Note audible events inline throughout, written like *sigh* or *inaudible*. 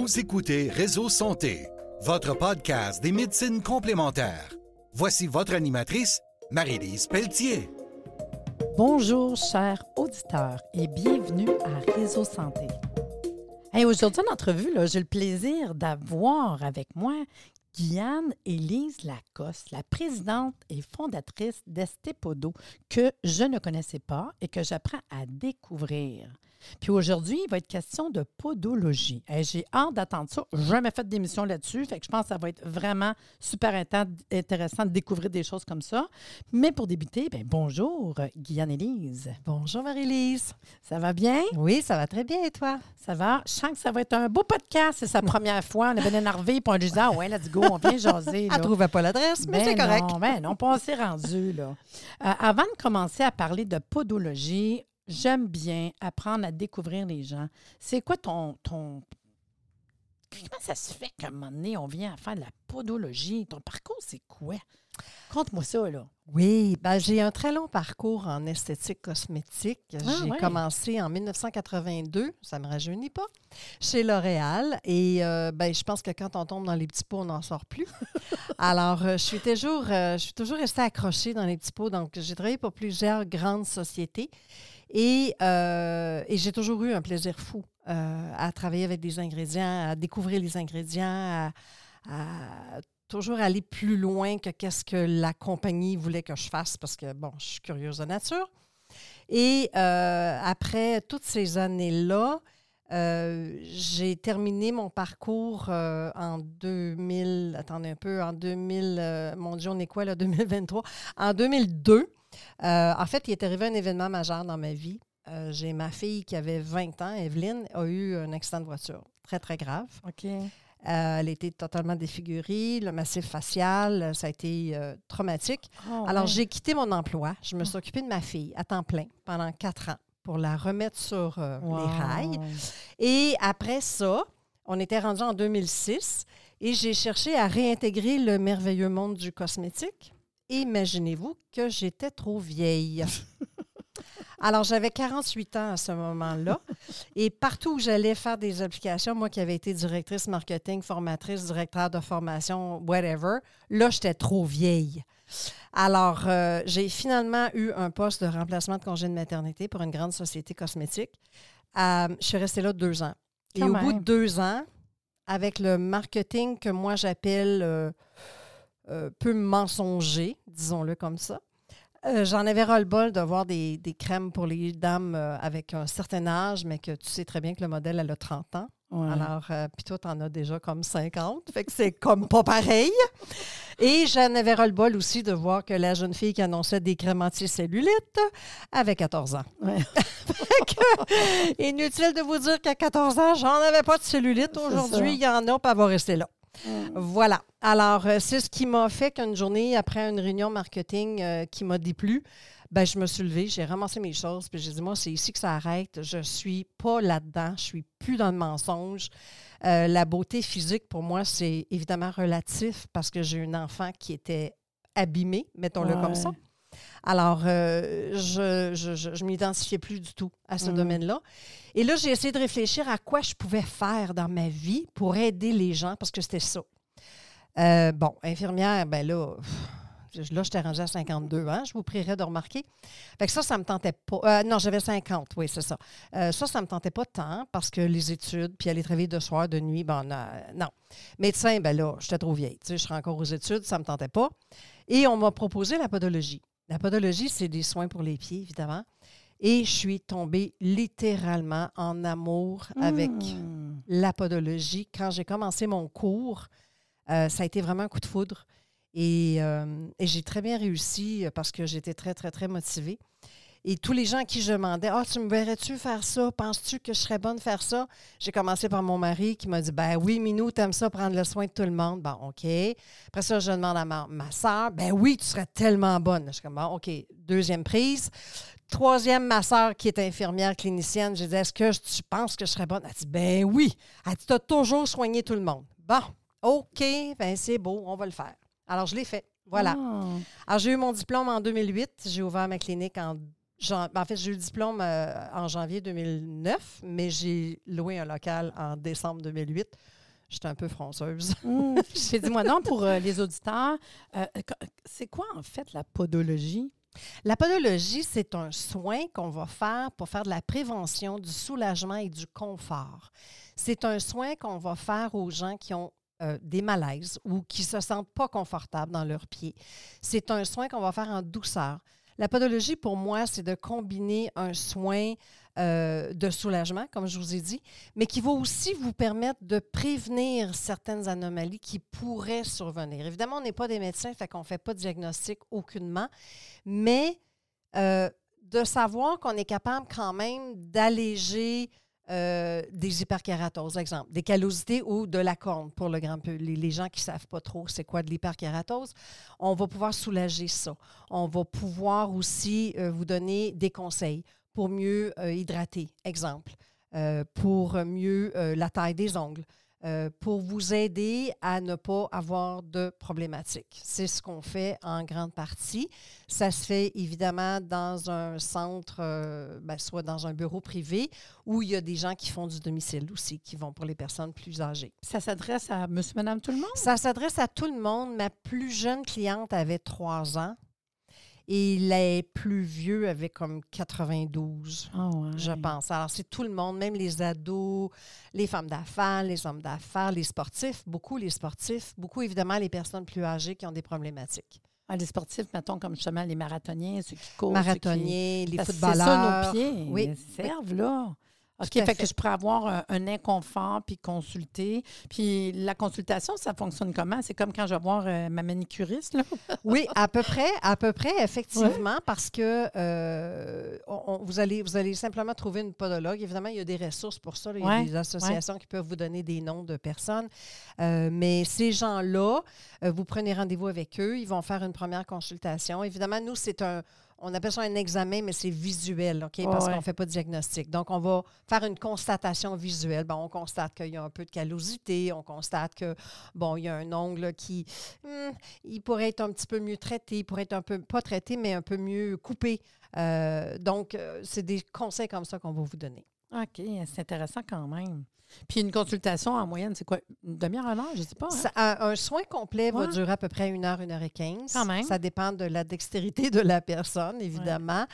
Vous écoutez Réseau Santé, votre podcast des médecines complémentaires. Voici votre animatrice, Marie-Lise Pelletier. Bonjour, chers auditeurs, et bienvenue à Réseau Santé. Hey, Aujourd'hui, en entrevue, j'ai le plaisir d'avoir avec moi Guyane Élise Lacoste, la présidente et fondatrice d'Estepodo, que je ne connaissais pas et que j'apprends à découvrir. Puis aujourd'hui, il va être question de podologie. Hey, J'ai hâte d'attendre ça. Jamais fait d'émission là-dessus, fait que je pense que ça va être vraiment super intéressant de découvrir des choses comme ça. Mais pour débuter, ben bonjour, Guyane Élise. Bonjour Marie-Lise. Ça va bien? Oui, ça va très bien et toi? Ça va? Je sens que ça va être un beau podcast. C'est sa première fois. On est bien énervé, puis on lui dit Ah ouais, let's go, on vient jaser. là. Elle trouvait pas l'adresse, mais, c'est Ben correct. Non, ben non, pas on s'est rendu, là. Euh, avant de commencer à parler de podologie, j'aime bien apprendre à découvrir les gens. C'est quoi ton, ton... Comment ça se fait qu'à un moment donné, on vient à faire de la podologie? Ton parcours, c'est quoi? Conte-moi ça, là. Oui, ben, j'ai un très long parcours en esthétique cosmétique. j'ai Ah, ouais. commencé en 1982, ça ne me rajeunit pas, chez L'Oréal. Et euh, ben, je pense que quand on tombe dans les petits pots, on n'en sort plus. *laughs* Alors, euh, je suis toujours, euh, je suis toujours restée accrochée dans les petits pots. Donc, j'ai travaillé pour plusieurs grandes sociétés. Et, euh, et j'ai toujours eu un plaisir fou euh, à travailler avec des ingrédients, à découvrir les ingrédients, à, à toujours aller plus loin que qu'est-ce que la compagnie voulait que je fasse parce que, bon, je suis curieuse de nature. Et euh, après toutes ces années-là, euh, j'ai terminé mon parcours euh, en 2000, attendez un peu, en 2000, euh, mon Dieu, on est quoi là, 2023? En 2002, euh, en fait, il est arrivé un événement majeur dans ma vie. Euh, j'ai ma fille qui avait 20 ans, Evelyne, a eu un accident de voiture très, très grave. OK. Euh, elle été totalement défigurée, le massif facial, euh, ça a été euh, traumatique. Oh, Alors, ouais. j'ai quitté mon emploi. Je me suis occupée de ma fille à temps plein pendant quatre ans pour la remettre sur euh, Wow. les rails. Et après ça, on était rendu en 2006 et j'ai cherché à réintégrer le merveilleux monde du cosmétique. Imaginez-vous que j'étais trop vieille. *laughs* Alors, j'avais 48 ans à ce moment-là. *laughs* Et partout où j'allais faire des applications, moi qui avais été directrice marketing, formatrice, directeur de formation, whatever, là, j'étais trop vieille. Alors, euh, j'ai finalement eu un poste de remplacement de congé de maternité pour une grande société cosmétique. Euh, je suis restée là deux ans. Et au bout de deux ans, avec le marketing que moi j'appelle euh, peu mensonger, disons-le comme ça, euh, j'en avais ras-le-bol de voir des, des crèmes pour les dames euh, avec un certain âge, mais que tu sais très bien que le modèle, elle a 30 ans. Ouais. Alors, euh, puis toi, tu en as déjà comme 50. Fait que c'est comme pas pareil. Et j'en avais ras-le-bol aussi de voir que la jeune fille qui annonçait des crèmes anti-cellulite avait 14 ans. Ouais. *laughs* Que, inutile de vous dire qu'à 14 ans, j'en avais pas de cellulite. Aujourd'hui, il y en a, elle va rester là. Voilà. Alors, euh, c'est ce qui m'a fait qu'une journée, après une réunion marketing euh, qui m'a déplu, ben, je me suis levée, j'ai ramassé mes choses, puis j'ai dit, moi, c'est ici que ça arrête. Je suis pas là-dedans, je suis plus dans le mensonge. Euh, la beauté physique, pour moi, c'est évidemment relatif parce que j'ai une enfant qui était abîmée, mettons-le Ouais. comme ça. Alors, euh, je je, je, je m'identifiais plus du tout à ce Mm. domaine-là. Et là, j'ai essayé de réfléchir à quoi je pouvais faire dans ma vie pour aider les gens, parce que c'était ça. Euh, bon, infirmière, ben là, pff, là, j'étais rendue à 52 ans, je vous prierais de remarquer. Fait que ça, ça me tentait pas. Euh, non, j'avais 50, oui, c'est ça. Euh, ça, ça me tentait pas tant parce que les études, puis aller travailler de soir, de nuit, ben non. Médecin, ben là, j'étais trop vieille. Tu sais, je serais encore aux études, ça me tentait pas. Et on m'a proposé la podologie. La podologie, c'est des soins pour les pieds, évidemment. Et je suis tombée littéralement en amour avec Hmm. la podologie. Quand j'ai commencé mon cours, euh, ça a été vraiment un coup de foudre. Et, euh, et j'ai très bien réussi parce que j'étais très, très, très motivée. Et tous les gens à qui je demandais Ah, tu me verrais-tu faire ça? Penses-tu que je serais bonne faire ça J'ai commencé par mon mari qui m'a dit Ben oui, Minou, t'aimes ça, prendre le soin de tout le monde. Bon, OK. Après ça, je demande à ma, ma soeur Ben oui, tu serais tellement bonne. Je suis comme Bon, OK. Deuxième prise. Troisième, ma soeur qui est infirmière clinicienne, j'ai dit Est-ce que tu penses que je serais bonne Elle dit Ben oui. Elle dit Tu as toujours soigné tout le monde. Bon, OK, ben c'est beau, on va le faire. Alors, je l'ai fait. Voilà. Ah. Alors, j'ai eu mon diplôme en 2008. J'ai ouvert ma clinique en en fait, j'ai eu le diplôme euh, en janvier 2009, mais j'ai loué un local en décembre 2008. J'étais un peu fronceuse. *laughs* Hum. Puis dis-moi donc, pour euh, les auditeurs, euh, c'est quoi en fait la podologie? La podologie, c'est un soin qu'on va faire pour faire de la prévention, du soulagement et du confort. C'est un soin qu'on va faire aux gens qui ont euh, des malaises ou qui se sentent pas confortables dans leurs pieds. C'est un soin qu'on va faire en douceur. La podologie, pour moi, c'est de combiner un soin euh, de soulagement, comme je vous ai dit, mais qui va aussi vous permettre de prévenir certaines anomalies qui pourraient survenir. Évidemment, on n'est pas des médecins, fait qu'on ne fait pas de diagnostic aucunement, mais euh, de savoir qu'on est capable quand même d'alléger euh, des hyperkératoses, exemple, des callosités ou de la corne pour le grand les, les gens qui ne savent pas trop c'est quoi de l'hyperkératose, on va pouvoir soulager ça. On va pouvoir aussi euh, vous donner des conseils pour mieux euh, hydrater, exemple, pour mieux la taille des ongles, euh, pour vous aider à ne pas avoir de problématiques. C'est ce qu'on fait en grande partie. Ça se fait évidemment dans un centre, euh, ben, soit dans un bureau privé, où il y a des gens qui font du domicile aussi, qui vont pour les personnes plus âgées. Ça s'adresse à monsieur, madame, tout le monde? Ça s'adresse à tout le monde. Ma plus jeune cliente avait trois ans et les plus vieux avaient comme 92 Ah ouais. je pense. Alors, c'est tout le monde, même les ados, les femmes d'affaires, les hommes d'affaires, les sportifs, beaucoup les sportifs, beaucoup évidemment les personnes plus âgées qui ont des problématiques. Ah, les sportifs, mettons, comme justement les marathoniens, ceux qui courent. Marathoniens, les Parce footballeurs. C'est ça, nos pieds. Oui. Ils servent, là. OK, à fait, que fait. je pourrais avoir un, un inconfort puis consulter. Puis la consultation, ça fonctionne comment? C'est comme quand je vais voir euh, ma manicuriste, là. *laughs* Oui, à peu près, à peu près, effectivement, parce que euh, on- on- vous, allez, vous allez simplement trouver une podologue. Évidemment, il y a des ressources pour ça. là. Il y a Ouais, des associations qui peuvent vous donner des noms de personnes. Euh, mais ces gens-là, euh, vous prenez rendez-vous avec eux. Ils vont faire une première consultation. Évidemment, nous, c'est un. On appelle ça un examen, mais c'est visuel, OK? Parce Ouais, qu'on ne fait pas de diagnostic. Donc, on va faire une constatation visuelle. Bon, on constate qu'il y a un peu de callosité, on constate que, bon, il y a un ongle qui, hmm, il pourrait être un petit peu mieux traité, il pourrait être un peu, pas traité, mais un peu mieux coupé. Euh, donc, euh, c'est des conseils comme ça qu'on va vous donner. OK, c'est intéressant quand même. Puis une consultation en moyenne, c'est quoi? Une demi-heure, une heure? Je ne sais pas. hein? Ça- un, un soin complet va durer à peu près une heure, une heure et quinze. Quand même. Ça dépend de la dextérité de la personne, évidemment.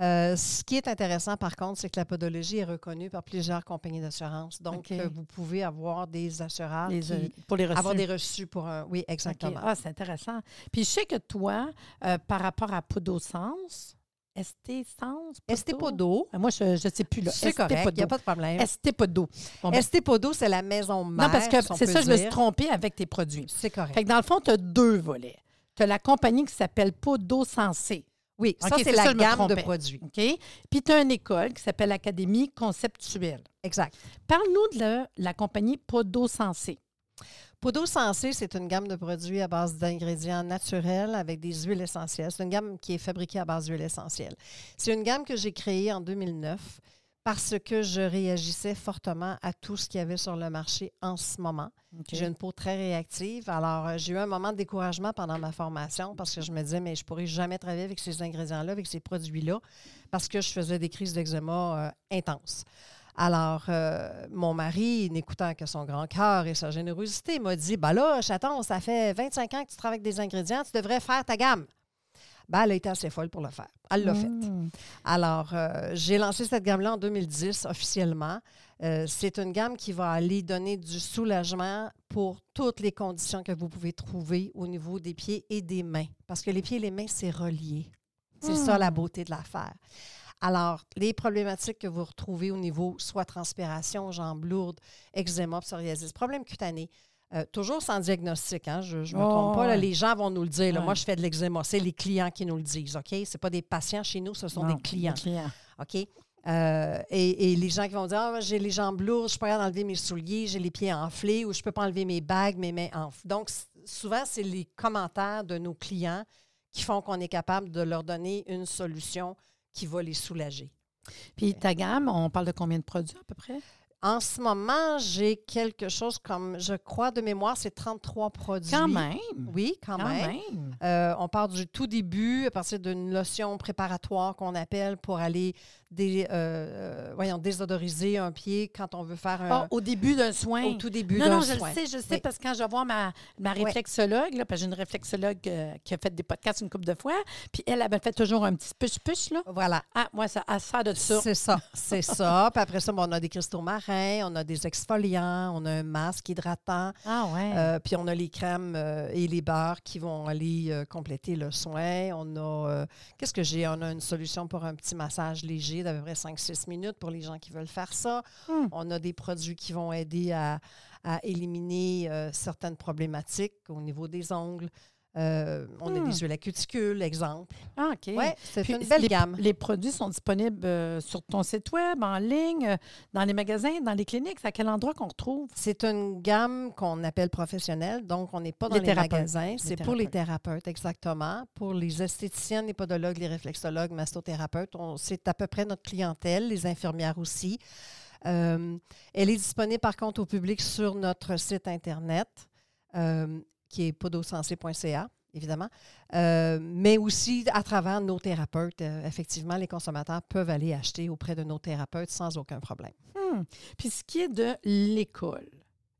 Euh, ce qui est intéressant, par contre, c'est que la podologie est reconnue par plusieurs compagnies d'assurance. Donc, euh, vous pouvez avoir des assureurs Les, qui- euh, pour les reçus. avoir des reçus pour un... Oui, exactement. Ah, c'est intéressant. Puis je sais que toi, euh, par rapport à Podosens, ST-Sens? Estepodo, Ah, Moi, je ne sais plus. là. c'est correct, il n'y a pas de problème. Estepodo. Bon, ben, Estepodo, c'est la maison mère. non, parce que si c'est ça, je me suis trompée avec tes produits. C'est correct. Fait que dans le fond, tu as deux volets. Tu as la compagnie qui s'appelle Podo Sensé. Oui, ça, OK, c'est la ça, gamme de produits. OK? Puis tu as une école qui s'appelle l'Académie conceptuelle. Exact. Parle-nous de la, la compagnie Podo Sensé. Podo Sensé, c'est une gamme de produits à base d'ingrédients naturels avec des huiles essentielles. C'est une gamme qui est fabriquée à base d'huiles essentielles. C'est une gamme que j'ai créée en 2009 parce que je réagissais fortement à tout ce qu'il y avait sur le marché en ce moment. J'ai une peau très réactive. Alors, euh, j'ai eu un moment de découragement pendant ma formation parce que je me disais, mais je pourrais jamais travailler avec ces ingrédients-là, avec ces produits-là, parce que je faisais des crises d'eczéma euh, intenses. Alors, euh, mon mari, n'écoutant que son grand cœur et sa générosité, m'a dit Ben là, chaton, ça fait 25 ans que tu travailles avec des ingrédients, tu devrais faire ta gamme. Ben, elle a été assez folle pour le faire. Elle l'a fait. Mm. Alors, euh, j'ai lancé cette gamme-là en 2010 officiellement. Euh, c'est une gamme qui va aller donner du soulagement pour toutes les conditions que vous pouvez trouver au niveau des pieds et des mains. Parce que les pieds et les mains, c'est relié. C'est ça la beauté de l'affaire. Alors, les problématiques que vous retrouvez au niveau soit transpiration, jambes lourdes, eczéma, psoriasis, problèmes cutanés, euh, toujours sans diagnostic, hein, je ne me Oh, trompe pas. là, ouais. les gens vont nous le dire. là. Ouais. Moi, je fais de l'eczéma. C'est les clients qui nous le disent, OK? Ce pas des patients chez nous, ce sont Non, des clients. des clients. OK? Euh, et, et les gens qui vont dire Ah, j'ai les jambes lourdes, je ne suis pas d'enlever mes souliers, j'ai les pieds enflés ou je ne peux pas enlever mes bagues, mes mains enflées. Donc, souvent, c'est les commentaires de nos clients qui font qu'on est capable de leur donner une solution qui va les soulager. Puis ta gamme, on parle de combien de produits à peu près? En ce moment, j'ai quelque chose comme, je crois de mémoire, c'est 33 produits. Quand même. Oui, quand, Quand même. même. Euh, on part du tout début, à partir d'une lotion préparatoire qu'on appelle pour aller dé- euh, euh, voyons, désodoriser un pied quand on veut faire un, Ah, au début d'un soin. au tout début non, d'un non, je soin. le sais, je le sais, Oui. parce que quand je voir ma, ma réflexologue, là, parce que j'ai une réflexologue euh, qui a fait des podcasts une couple de fois, puis elle, elle fait toujours un petit push-push, là. Voilà. Ah, moi, ça, elle sert de ça. C'est ça, c'est ça. *laughs* Puis après ça, bon, on a des cristaux marins, on a des exfoliants, on a un masque hydratant, Ah, ouais. euh, puis on a les crèmes et les beurres qui vont aller compléter le soin. On a, qu'est-ce que j'ai? On a une solution pour un petit massage léger d'à peu près 5-6 minutes pour les gens qui veulent faire ça. Hmm. On a des produits qui vont aider à, à éliminer euh, certaines problématiques au niveau des ongles. Euh, on a Hmm. des huiles à cuticule, exemple. Ah, OK. Oui, c'est une belle les, gamme. Les produits sont disponibles euh, sur ton site web, en ligne, euh, dans les magasins, dans les cliniques. C'est à quel endroit qu'on retrouve? C'est une gamme qu'on appelle professionnelle, donc on n'est pas dans Les les, magasins. C'est pour les thérapeutes, exactement. Pour les esthéticiennes, les podologues, les réflexologues, mastothérapeutes, c'est à peu près notre clientèle, les infirmières aussi. Elle est disponible par contre au public sur notre site Internet, euh, qui est podosensé.ca, évidemment, Euh, mais aussi à travers nos thérapeutes. Euh, effectivement, les consommateurs peuvent aller acheter auprès de nos thérapeutes sans aucun problème. Hmm. Puis ce qui est de l'école,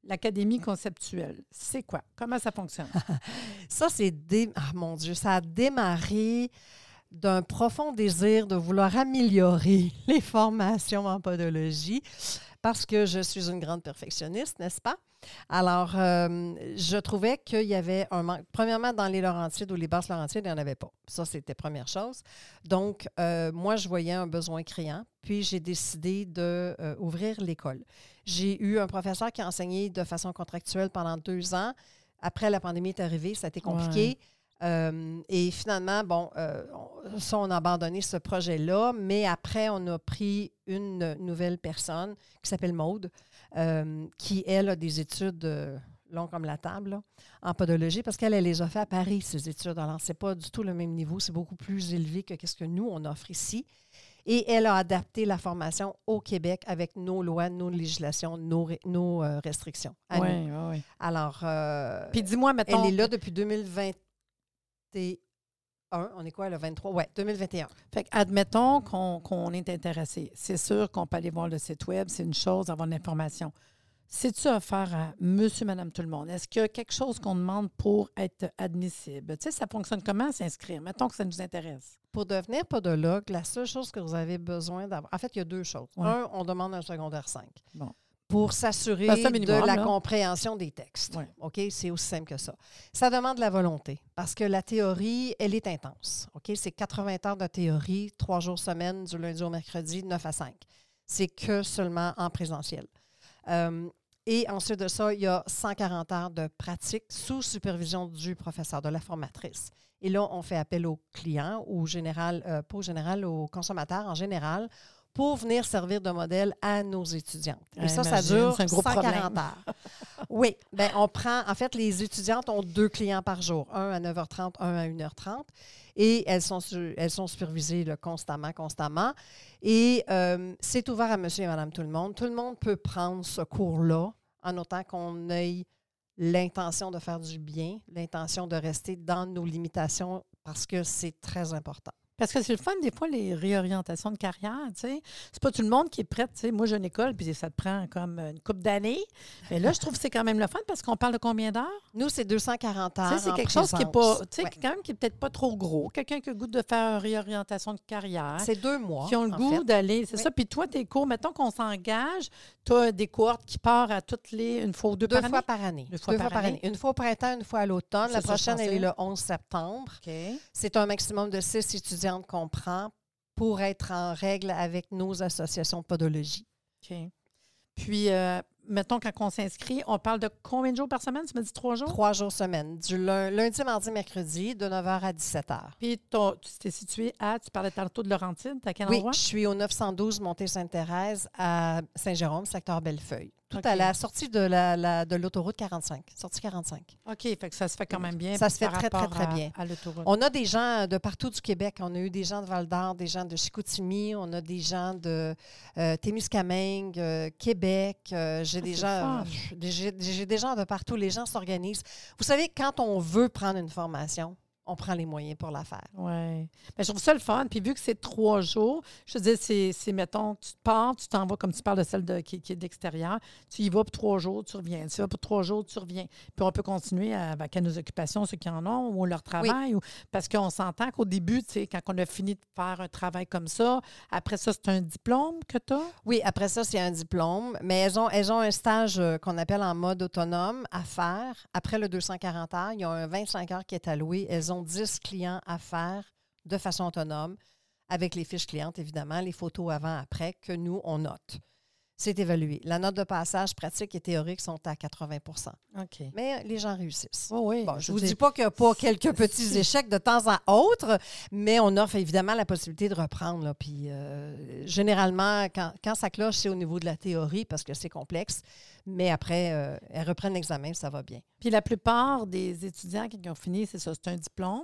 l'académie conceptuelle, c'est quoi? Comment ça fonctionne? *laughs* Ça, c'est dé- ah, mon Dieu, ça a démarré d'un profond désir de vouloir améliorer *laughs* les formations en podologie parce que je suis une grande perfectionniste, n'est-ce pas? Alors, euh, je trouvais qu'il y avait un manque. Premièrement, dans les Laurentides ou les basses Laurentides, il n'y en avait pas. Ça, c'était première chose. Donc, euh, moi, je voyais un besoin criant, puis j'ai décidé d'ouvrir l'école. J'ai eu un professeur qui a enseigné de façon contractuelle pendant deux ans. Après, la pandémie est arrivée, ça a été compliqué. Euh, et finalement, bon, euh, on, ça, on a abandonné ce projet-là, mais après, on a pris une nouvelle personne qui s'appelle Maude, euh, qui, elle, a des études longues comme la table là, en podologie, parce qu'elle, elle les a fait à Paris, ces études. Alors, ce n'est pas du tout le même niveau, c'est beaucoup plus élevé que ce que nous, on offre ici. Et elle a adapté la formation au Québec avec nos lois, nos législations, nos, nos restrictions. oui, oui. Alors, euh, Puis dis-moi, mettons. elle est là depuis 2021. On est quoi, le 23? Oui, 2021. Fait admettons qu'on est intéressé. C'est sûr qu'on peut aller voir le site Web, c'est une chose, avoir de l'information. C'est-tu offert à monsieur, madame, tout le monde? Est-ce qu'il y a quelque chose qu'on demande pour être admissible? Tu sais, ça fonctionne comment s'inscrire? Mettons que ça nous intéresse. Pour devenir podologue, la seule chose que vous avez besoin d'avoir. En fait, il y a deux choses. Ouais. Un, on demande un secondaire 5. Bon. Pour s'assurer de la là. compréhension des textes. Ouais. OK? C'est aussi simple que ça. Ça demande de la volonté parce que la théorie, elle est intense. OK? C'est 80 heures de théorie, trois jours semaine, du lundi au mercredi, 9 à 5. C'est que seulement en présentiel. Euh, et ensuite de ça, il y a 140 heures de pratique sous supervision du professeur, de la formatrice. Et là, on fait appel aux clients, au général, euh, pas au général, aux consommateurs en général, pour venir servir de modèle à nos étudiantes. Et Ouais, ça, ça dure un gros 140 problème. heures. oui, ben on prend, en fait, les étudiantes ont deux clients par jour, un à 9h30, un à 1h30, et elles sont, elles sont supervisées là, constamment, constamment. Et euh, c'est ouvert à monsieur et madame tout le monde. Tout le monde peut prendre ce cours-là en autant qu'on ait l'intention de faire du bien, l'intention de rester dans nos limitations parce que c'est très important. Parce que c'est le fun, des fois, les réorientations de carrière, tu sais. C'est pas tout le monde qui est prêt, tu sais. Moi, j'ai une école, puis ça te prend comme une couple d'années. Mais là, je trouve que c'est quand même le fun parce qu'on parle de combien d'heures? Nous, c'est 240 heures. C'est quelque chose qui est pas, tu sais, Ouais. quand même qui est peut-être pas trop gros. Quelqu'un qui a le goût de faire une réorientation de carrière. C'est deux mois. qui ont le goût d'aller, c'est Oui. ça. Puis toi, tes cours, mettons qu'on s'engage, tu as des cohortes qui partent à toutes les, une fois ou deux, Deux par fois année? par année. Deux fois par année? Une fois au printemps, une fois à l'automne. La prochaine, elle est le 11 septembre. OK. C'est un maximum de six qu'on prend pour être en règle avec nos associations de podologie. OK. Puis, euh, mettons, quand on s'inscrit, on parle de combien de jours par semaine? Tu m'as dit trois jours? Trois jours semaine, du lun- lundi, mardi, mercredi, de 9h à 17h. Puis, ton- tu t'es situé à, tu parlais tantôt de Laurentide, à quel Oui, endroit? je suis au 912 Montée Sainte-Thérèse à Saint-Jérôme, secteur Bellefeuille. Tout à la sortie de la, la- de l'autoroute 45. Sortie 45. OK, fait que ça se fait quand même bien. Ça se fait très, très, très bien. À. On a des gens de partout du Québec. On a eu des gens de Val-d'Or, des gens de Chicoutimi, on a des gens de euh, Témiscamingue, euh, Québec. euh, j'ai Ah, des gens, j'ai des gens de partout. Les gens s'organisent. Vous savez, quand on veut prendre une formation, on prend les moyens pour la faire. Oui. je trouve ça le fun. Puis vu que c'est trois jours, je veux dire, c'est, mettons, tu pars, tu t'en vas, comme tu parles de celle de, qui, qui est de l'extérieur, tu y vas pour trois jours, tu reviens. Tu y vas pour trois jours, tu reviens. Puis on peut continuer avec nos occupations, ceux qui en ont, ou leur travail. ou- parce qu'on s'entend qu'au début, tu sais, quand on a fini de faire un travail comme ça, après ça, c'est un diplôme que tu as. Oui, après ça, c'est un diplôme, mais elles ont, elles ont un stage euh, qu'on appelle en mode autonome à faire. Après le 240 heures, il y a un 25 heures qui est alloué. Elles ont 10 clients à faire de façon autonome, avec les fiches clientes, évidemment, les photos avant-après que nous, on note. C'est évalué. La note de passage pratique et théorique sont à 80% OK. mais les gens réussissent. Oui, oui. Bon, je veux vous dis pas qu'il n'y a pas *laughs* quelques petits échecs de temps à autre, mais on offre évidemment la possibilité de reprendre. là. Puis euh, généralement, quand, quand ça cloche, c'est au niveau de la théorie parce que c'est complexe. Mais après, euh, elles reprennent l'examen, ça va bien. Puis la plupart des étudiants qui ont fini, c'est ça, c'est un diplôme?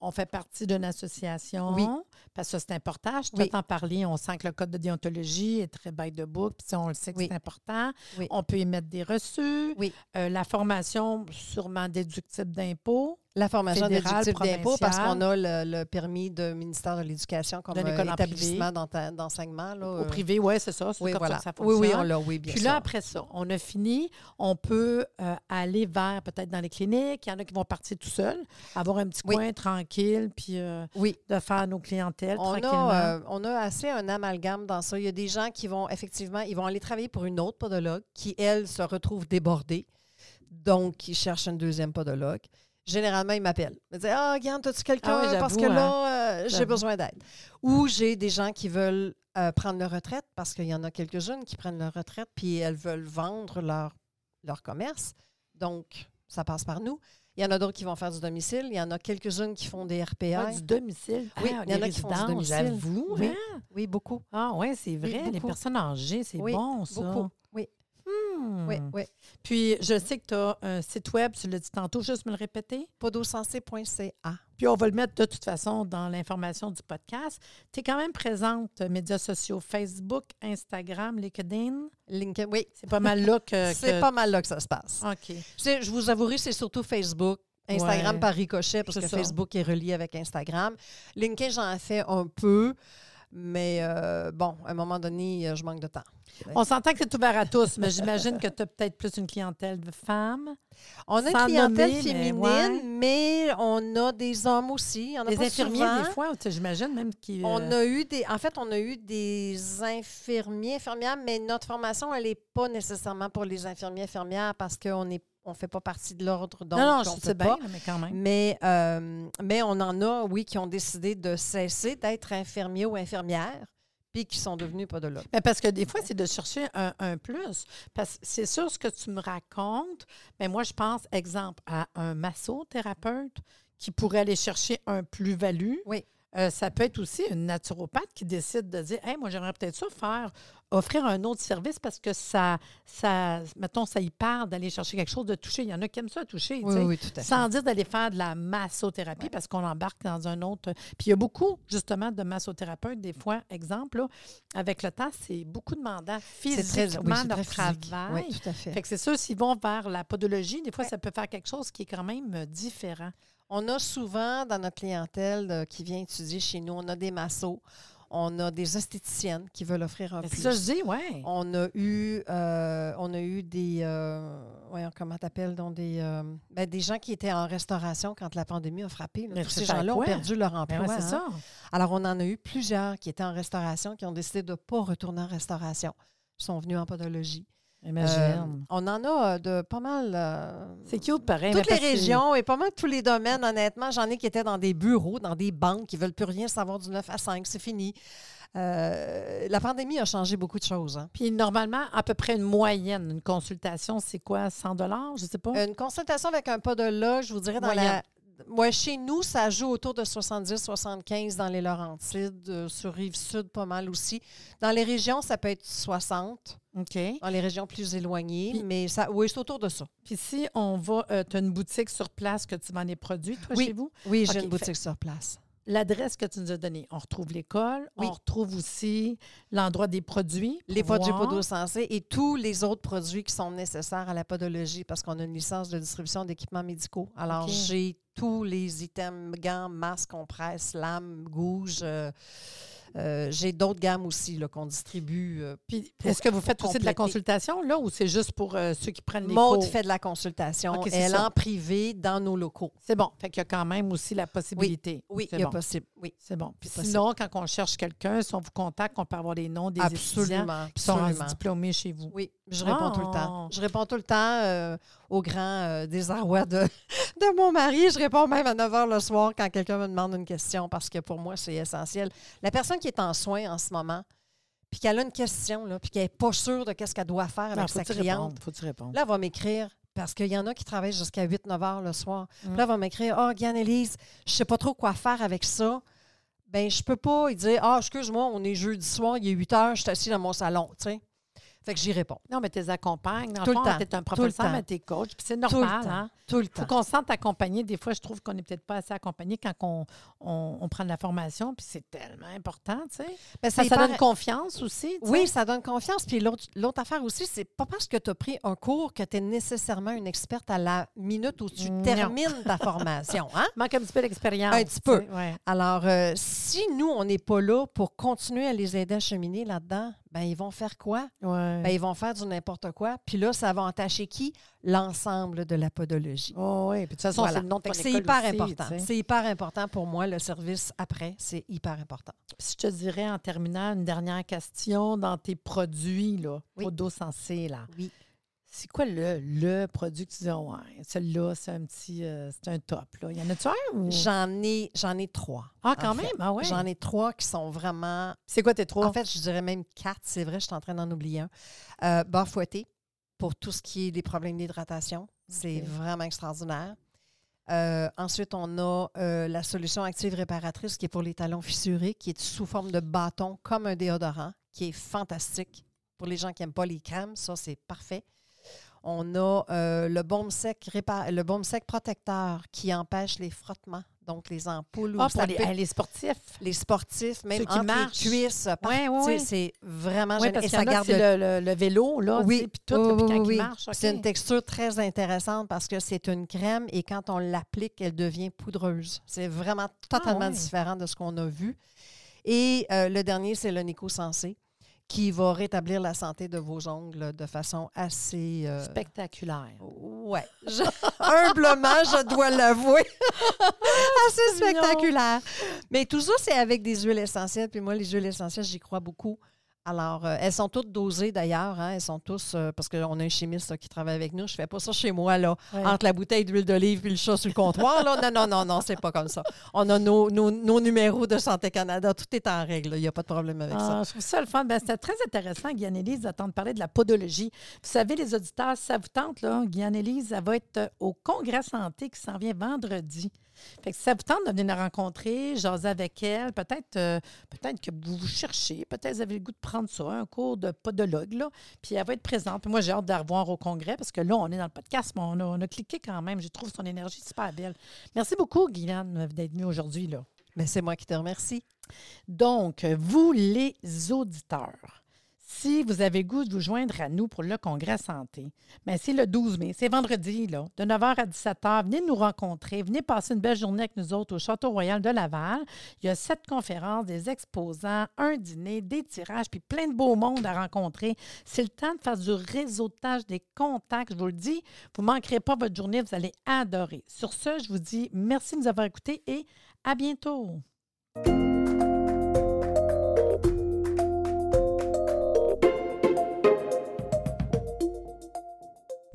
Oui. On fait partie d'une association. Oui. Parce que c'est important. Je Oui. t'entends parler. On sent que le code de déontologie est très by the book. Puis on le sait que Oui. c'est important. Oui. On peut émettre des reçus. Oui. Euh, la formation, sûrement déductible d'impôts. La formation déductible d'impôt parce qu'on a le, le permis de ministère de l'Éducation comme en établissement d'enseignement. là, Au euh, privé, oui, c'est ça. Oui, comme voilà. ça oui, on l'a, oui, bien Puis sûr. là, après ça, on a fini. On peut euh, aller vers peut-être dans les cliniques. Il y en a qui vont partir tout seuls, avoir un petit Oui. coin tranquille, puis euh, oui. de faire nos clientèles On tranquillement. a, euh, on a assez un amalgame dans ça. Il y a des gens qui vont, effectivement, ils vont aller travailler pour une autre podologue qui, elle, se retrouve débordée. Donc, ils cherchent une deuxième podologue. Généralement, ils m'appellent. Ils me disent Ah, Guillaume, as-tu quelqu'un? Ah oui, parce que là, euh, j'ai besoin d'aide. Ou j'ai des gens qui veulent euh, prendre leur retraite parce qu'il y en a quelques-unes qui prennent leur retraite puis elles veulent vendre leur, leur commerce. Donc, ça passe par nous. Il y en a d'autres qui vont faire du domicile. Il y en a quelques-unes qui font des RPA. Ouais, du domicile? Oui, Ah, il y en a qui font du domicile. J'avoue. Oui. hein? Oui, beaucoup. Ah oui, c'est vrai. les personnes âgées, c'est Oui, bon, ça. Beaucoup. Oui, Hmm. oui, oui. Puis, je sais que tu as un site web, tu l'as dit tantôt, juste me le répéter. podosensé.ca. Puis, on va le mettre de toute façon dans l'information du podcast. Tu es quand même présente, euh, médias sociaux, Facebook, Instagram, LinkedIn? LinkedIn, oui. C'est pas mal là *laughs* que. C'est que- pas mal là que ça se passe. OK. Je vous avouerai, c'est surtout Facebook. Instagram Ouais. par ricochet, parce que ça. Facebook est relié avec Instagram. LinkedIn, j'en ai fait un peu, mais euh, bon, à un moment donné, euh, je manque de temps. On s'entend que c'est ouvert à tous, mais j'imagine que tu as peut-être plus une clientèle de femmes. On a une clientèle nommer, mais féminine, ouais. mais on a des hommes aussi. A pas infirmiers, souvent. des fois, j'imagine même qui. On a eu des. En fait, on a eu des infirmiers, infirmières, mais notre formation, elle n'est pas nécessairement pour les infirmiers, infirmières parce qu'on ne on fait pas partie de l'ordre. Donc, non, non, je on bien, pas. mais quand même. Mais, euh, mais on en a, oui, qui ont décidé de cesser d'être infirmiers ou infirmières, puis qui sont devenus podologues. Mais parce que des fois, c'est de chercher un, un plus. Parce que c'est sûr ce que tu me racontes, mais moi, je pense, exemple, à un massothérapeute qui pourrait aller chercher un plus-value. Oui. Euh, ça peut être aussi une naturopathe qui décide de dire Hey, moi, j'aimerais peut-être ça faire, offrir un autre service parce que ça, ça mettons, ça y parle d'aller chercher quelque chose de toucher. Il y en a qui aiment ça toucher. sais. oui, tout à Sans dire d'aller faire de la massothérapie parce qu'on embarque dans un autre. Puis il y a beaucoup, justement, de massothérapeutes, des fois, exemple, là, avec le temps, c'est beaucoup demandant C'est très, physiquement oui, leur physique. travail. Oui, tout à fait. Fait que c'est sûr, s'ils vont vers la podologie, des fois, Ouais. ça peut faire quelque chose qui est quand même euh, différent. On a souvent dans notre clientèle euh, qui vient étudier chez nous, on a des massos, on a des esthéticiennes qui veulent offrir un plus. ça, je dis, oui. On a eu, euh, on a eu des, euh, voyons, comment t'appelles, donc des, euh, ben, des gens qui étaient en restauration quand la pandémie a frappé. là. Tous ces gens-là ont perdu leur emploi. Ben ouais, c'est hein. ça. Alors, on en a eu plusieurs qui étaient en restauration, qui ont décidé de ne pas retourner en restauration. Ils sont venus en podologie. Euh, on en a euh, de pas mal. euh, c'est cute, pareil. toutes les régions et pas mal tous les domaines, honnêtement. J'en ai qui étaient dans des bureaux, dans des banques, qui ne veulent plus rien savoir du 9 à 5. C'est fini. Euh, la pandémie a changé beaucoup de choses. hein. Puis normalement, à peu près une moyenne, une consultation, c'est quoi, 100 Je ne sais pas? Une consultation avec un podologue, je vous dirais, dans Moyenne. la, ouais, chez nous, ça joue autour de 70-75 dans les Laurentides, euh, sur Rive-Sud, pas mal aussi. Dans les régions, ça peut être 60, OK. dans les régions plus éloignées, Puis- mais ça, oui, c'est autour de ça. Puis si on va, tu as une boutique sur place que tu vends des produits, toi, Oui. chez vous? Oui, j'ai une boutique sur place. L'adresse que tu nous as donnée, on retrouve l'école, Oui. on retrouve aussi l'endroit des produits. Les produits podosensés et tous les autres produits qui sont nécessaires à la podologie parce qu'on a une licence de distribution d'équipements médicaux. Alors, j'ai tous les items, gants, masques, compresses, lames, gouges. euh, euh, j'ai d'autres gammes aussi qu'on distribue. euh, Puis, est-ce que vous faites aussi de la consultation, là, ou c'est juste pour euh, ceux qui prennent les Maude cours? fait de la consultation. Elle ça. en privé dans nos locaux. C'est bon. Fait qu'il y a quand même aussi la possibilité. Oui, il y a bon. possible. Oui, C'est bon. Puis C'est possible. sinon, quand on cherche quelqu'un, si on vous contacte, on peut avoir les noms des étudiants absolument. qui sont diplômés chez vous. Oui, je réponds tout le Ah. temps. Je réponds tout le temps au grand désarroi de, *laughs* de mon mari. Je réponds même à 9 h le soir quand quelqu'un me demande une question parce que pour moi, c'est essentiel. La personne qui est en soins en ce moment, puis qu'elle a une question, là, puis qu'elle n'est pas sûre de qu'est-ce qu'elle doit faire avec sa cliente, répondre? Faut-tu répondre? là, elle va m'écrire. Parce qu'il y en a qui travaillent jusqu'à 8-9 heures le soir. Puis Mm. là, elle va m'écrire Ah, Guyane-Élise, je sais pas trop quoi faire avec ça. Ben, je peux pas. Il dit Ah, excuse-moi, on est jeudi soir, il est 8 heures, je suis assis dans mon salon. tu sais. Fait que j'y réponds. Non, mais t'es accompagnes. Dans Tout le fond, temps. t'es un professeur, mais t'es coach. Puis c'est Tout le normal, temps. hein? Tout le faut temps. qu'on se sente accompagné. Des fois, je trouve qu'on n'est peut-être pas assez accompagné quand on, on, on prend de la formation. Puis c'est tellement important, tu sais. Ben, Ça, ça donne confiance aussi. Oui, ça donne confiance. Puis l'autre l'autre affaire aussi, c'est pas parce que tu as pris un cours que tu es nécessairement une experte à la minute où tu Non. termines ta formation. Hein? *laughs* Manque un petit peu d'expérience. Un petit peu. ouais. Alors, euh, si nous, on n'est pas là pour continuer à les aider à cheminer là-dedans, ben ils vont faire quoi? Ouais. Ben, ils vont faire du n'importe quoi. Puis là, ça va entacher qui? L'ensemble de la podologie. Oh, oui. Puis de toute façon, Voilà. c'est hyper aussi, important. tu sais. C'est hyper important pour moi, le service après, c'est hyper important. Puis je te dirais en terminant une dernière question dans tes produits, là, Oui. podosensés, là. Oui. C'est quoi le, le produit que tu dis, Ah ouais, celui-là, c'est un petit, euh, c'est un top, là. Y en a-tu un ou? J'en ai, j'en ai trois. Ah, quand fait. même? Ah ouais? J'en ai trois qui sont vraiment C'est quoi tes trois? En fait, je dirais même quatre. C'est vrai, je suis en train d'en oublier un. Euh, beurre fouetté pour tout ce qui est des problèmes d'hydratation. C'est vraiment extraordinaire. Euh, ensuite, on a euh, la solution active réparatrice qui est pour les talons fissurés, qui est sous forme de bâton comme un déodorant, qui est fantastique. Pour les gens qui n'aiment pas les crèmes, ça, c'est parfait. On a euh, le, baume sec répa- le baume sec protecteur qui empêche les frottements, donc les ampoules. ou Ah, pour les, peut- eh, les sportifs. les sportifs, même Ceux qui entre marchent. les cuisses, par- sais, ouais. c'est vraiment Oui, parce Et ça garde le, le- le vélo, là, oui, puis tout, oui, oui, quand oui. il marche. C'est une texture très intéressante parce que c'est une crème et quand on l'applique, elle devient poudreuse. C'est vraiment totalement Ah ouais. différent de ce qu'on a vu. Et euh, le dernier, c'est le Nico Sensé qui va rétablir la santé de vos ongles de façon assez... euh, Spectaculaire. Ouais. Je- *laughs* humblement, je dois l'avouer. *laughs* Assez spectaculaire. Mais tout ça, c'est avec des huiles essentielles. Puis moi, les huiles essentielles, j'y crois beaucoup. Alors, euh, elles sont toutes dosées d'ailleurs. hein. Elles sont tous, euh, parce qu'on a un chimiste là, qui travaille avec nous. Je fais pas ça chez moi, là, Ouais. entre la bouteille d'huile d'olive et le chat sur le comptoir. Là. Non, non, non, non, c'est pas comme ça. On a nos, nos- nos numéros de Santé Canada. Tout est en règle. Il n'y a pas de problème avec ça. Ah, je trouve ça le fun. Ben, C'était très intéressant, Guyane-Élise, d'entendre parler de la podologie. Vous savez, les auditeurs, si ça vous tente, là, Guyane-Élise, elle va être au Congrès Santé qui s'en vient vendredi. Fait que si ça vous tente de venir la rencontrer, jaser avec elle, peut-être euh, peut-être que vous vous cherchez, peut-être vous avez le goût de prendre ça, un cours de podologue, là, puis elle va être présente. Puis moi, j'ai hâte de la revoir au Congrès parce que là, on est dans le podcast, mais on a, on a cliqué quand même. Je trouve son énergie super belle. Merci beaucoup, Guyane, d'être venue aujourd'hui. là. Mais c'est moi qui te remercie. Donc, vous, les auditeurs, si vous avez goût de vous joindre à nous pour le Congrès Santé, mais c'est le 12 mai, c'est vendredi, là, de 9h à 17h. Venez nous rencontrer, venez passer une belle journée avec nous autres au Château Royal de Laval. Il y a sept conférences, des exposants, un dîner, des tirages, puis plein de beaux mondes à rencontrer. C'est le temps de faire du réseautage, des contacts. Je vous le dis, vous ne manquerez pas votre journée, vous allez adorer. Sur ce, je vous dis merci de nous avoir écoutés et à bientôt.